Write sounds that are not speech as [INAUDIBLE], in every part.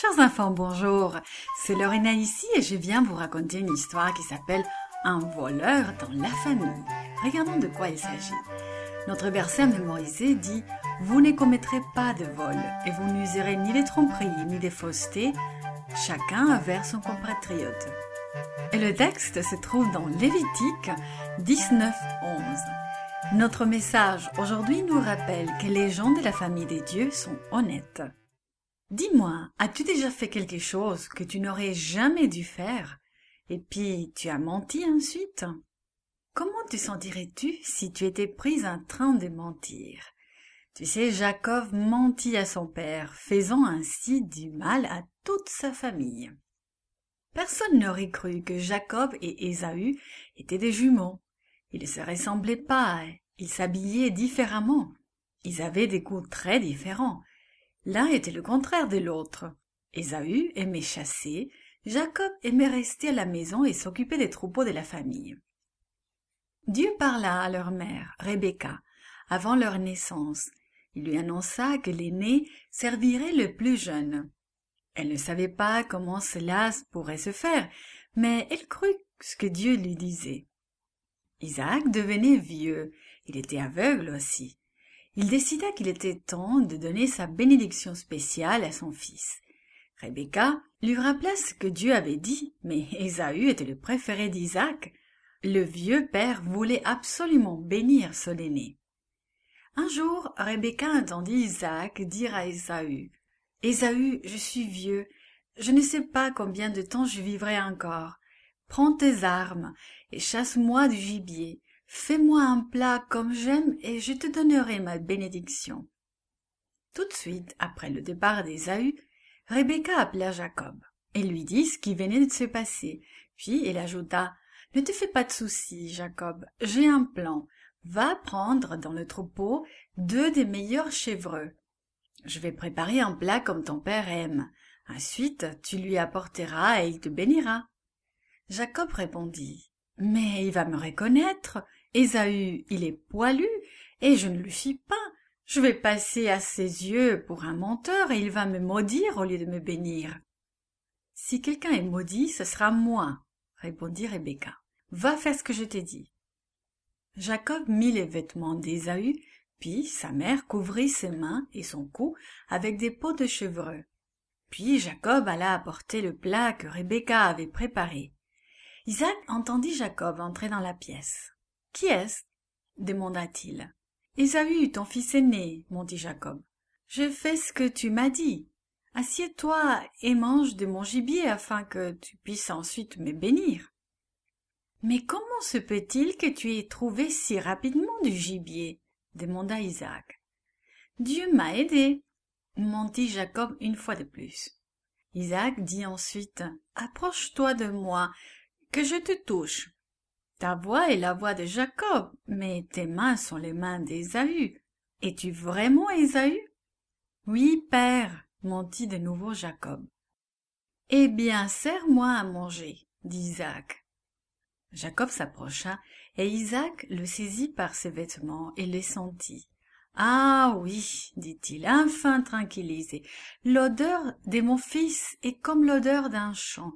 Chers enfants, bonjour. C'est Lorena ici et je viens vous raconter une histoire qui s'appelle Un voleur dans la famille. Regardons de quoi il s'agit. Notre verset mémorisé dit Vous ne commettrez pas de vol et vous n'userez ni des tromperies ni des faussetés, chacun envers son compatriote. Et le texte se trouve dans Lévitique 19, 11. Notre message aujourd'hui nous rappelle que les gens de la famille des dieux sont honnêtes. Dis-moi, as-tu déjà fait quelque chose que tu n'aurais jamais dû faire? Et puis tu as menti ensuite Comment te sentirais-tu si tu étais prise en train de mentir? Tu sais, Jacob mentit à son père, faisant ainsi du mal à toute sa famille. Personne n'aurait cru que Jacob et Ésaü étaient des jumeaux. Ils ne se ressemblaient pas, ils s'habillaient différemment. Ils avaient des goûts très différents. L'un était le contraire de l'autre. Ésaü aimait chasser, Jacob aimait rester à la maison et s'occuper des troupeaux de la famille. Dieu parla à leur mère, Rebecca, avant leur naissance. Il lui annonça que l'aîné servirait le plus jeune. Elle ne savait pas comment cela pourrait se faire, mais elle crut ce que Dieu lui disait. Isaac devenait vieux, il était aveugle aussi il décida qu'il était temps de donner sa bénédiction spéciale à son fils. Rebecca lui rappela ce que Dieu avait dit, mais [LAUGHS] Ésaü était le préféré d'Isaac. Le vieux père voulait absolument bénir son aîné. Un jour, Rebecca entendit Isaac dire à Ésaü Ésaü, je suis vieux, je ne sais pas combien de temps je vivrai encore. Prends tes armes et chasse-moi du gibier. Fais-moi un plat comme j'aime et je te donnerai ma bénédiction. Tout de suite, après le départ d'Ésaü, Rebecca appela Jacob et lui dit ce qui venait de se passer. Puis elle ajouta Ne te fais pas de soucis, Jacob, j'ai un plan. Va prendre dans le troupeau deux des meilleurs chevreux. Je vais préparer un plat comme ton père aime. Ensuite, tu lui apporteras et il te bénira. Jacob répondit Mais il va me reconnaître Ésaü, il est poilu, et je ne le suis pas. Je vais passer à ses yeux pour un menteur, et il va me maudire au lieu de me bénir. Si quelqu'un est maudit, ce sera moi, répondit Rebecca. Va faire ce que je t'ai dit. Jacob mit les vêtements d'Ésaü, puis sa mère couvrit ses mains et son cou avec des peaux de chevreux. Puis Jacob alla apporter le plat que Rebecca avait préparé. Isaac entendit Jacob entrer dans la pièce. Qui est-ce? demanda-t-il. Ésaü, ton fils aîné, mon dit Jacob. Je fais ce que tu m'as dit. Assieds-toi et mange de mon gibier afin que tu puisses ensuite me bénir. Mais comment se peut-il que tu aies trouvé si rapidement du gibier? demanda Isaac. Dieu m'a aidé, mentit Jacob une fois de plus. Isaac dit ensuite Approche-toi de moi, que je te touche. Ta voix est la voix de Jacob, mais tes mains sont les mains d'Ésaü. Es-tu vraiment Ésaü? Oui, père, mentit de nouveau Jacob. Eh bien, sers-moi à manger, dit Isaac. Jacob s'approcha, et Isaac le saisit par ses vêtements et les sentit. Ah oui, dit-il, enfin tranquillisé, l'odeur de mon fils est comme l'odeur d'un champ.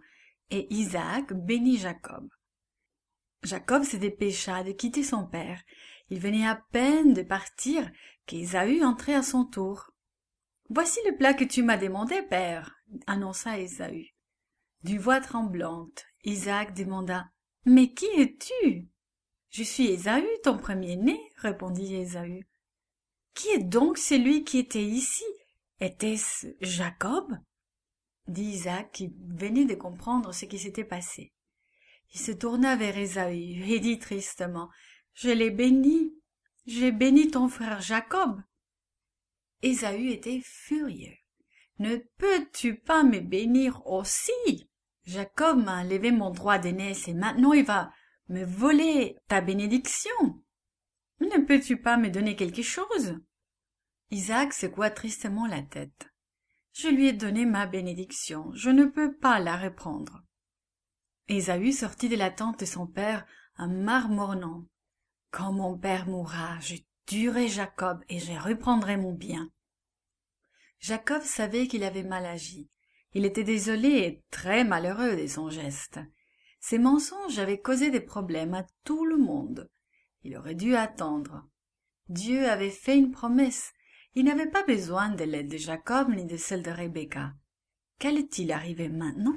Et Isaac bénit Jacob. Jacob se dépêcha de quitter son père. Il venait à peine de partir qu'Ésaü entrait à son tour. Voici le plat que tu m'as demandé, père, annonça Ésaü. D'une voix tremblante, Isaac demanda Mais qui es-tu Je suis Ésaü, ton premier-né, répondit Ésaü. Qui est donc celui qui était ici? Était-ce Jacob? dit Isaac qui venait de comprendre ce qui s'était passé. Il se tourna vers Ésaü et dit tristement Je l'ai béni. J'ai béni ton frère Jacob. Ésaü était furieux. Ne peux-tu pas me bénir aussi? Jacob m'a enlevé mon droit d'aînesse et maintenant il va me voler ta bénédiction. Ne peux-tu pas me donner quelque chose? Isaac secoua tristement la tête. Je lui ai donné ma bénédiction, je ne peux pas la reprendre. Ésaü sortit de la tente de son père en marmonnant. Quand mon père mourra, je tuerai Jacob et je reprendrai mon bien. Jacob savait qu'il avait mal agi. Il était désolé et très malheureux de son geste. Ses mensonges avaient causé des problèmes à tout le monde. Il aurait dû attendre. Dieu avait fait une promesse. Il n'avait pas besoin de l'aide de Jacob ni de celle de Rebecca. Qu'allait-il arriver maintenant?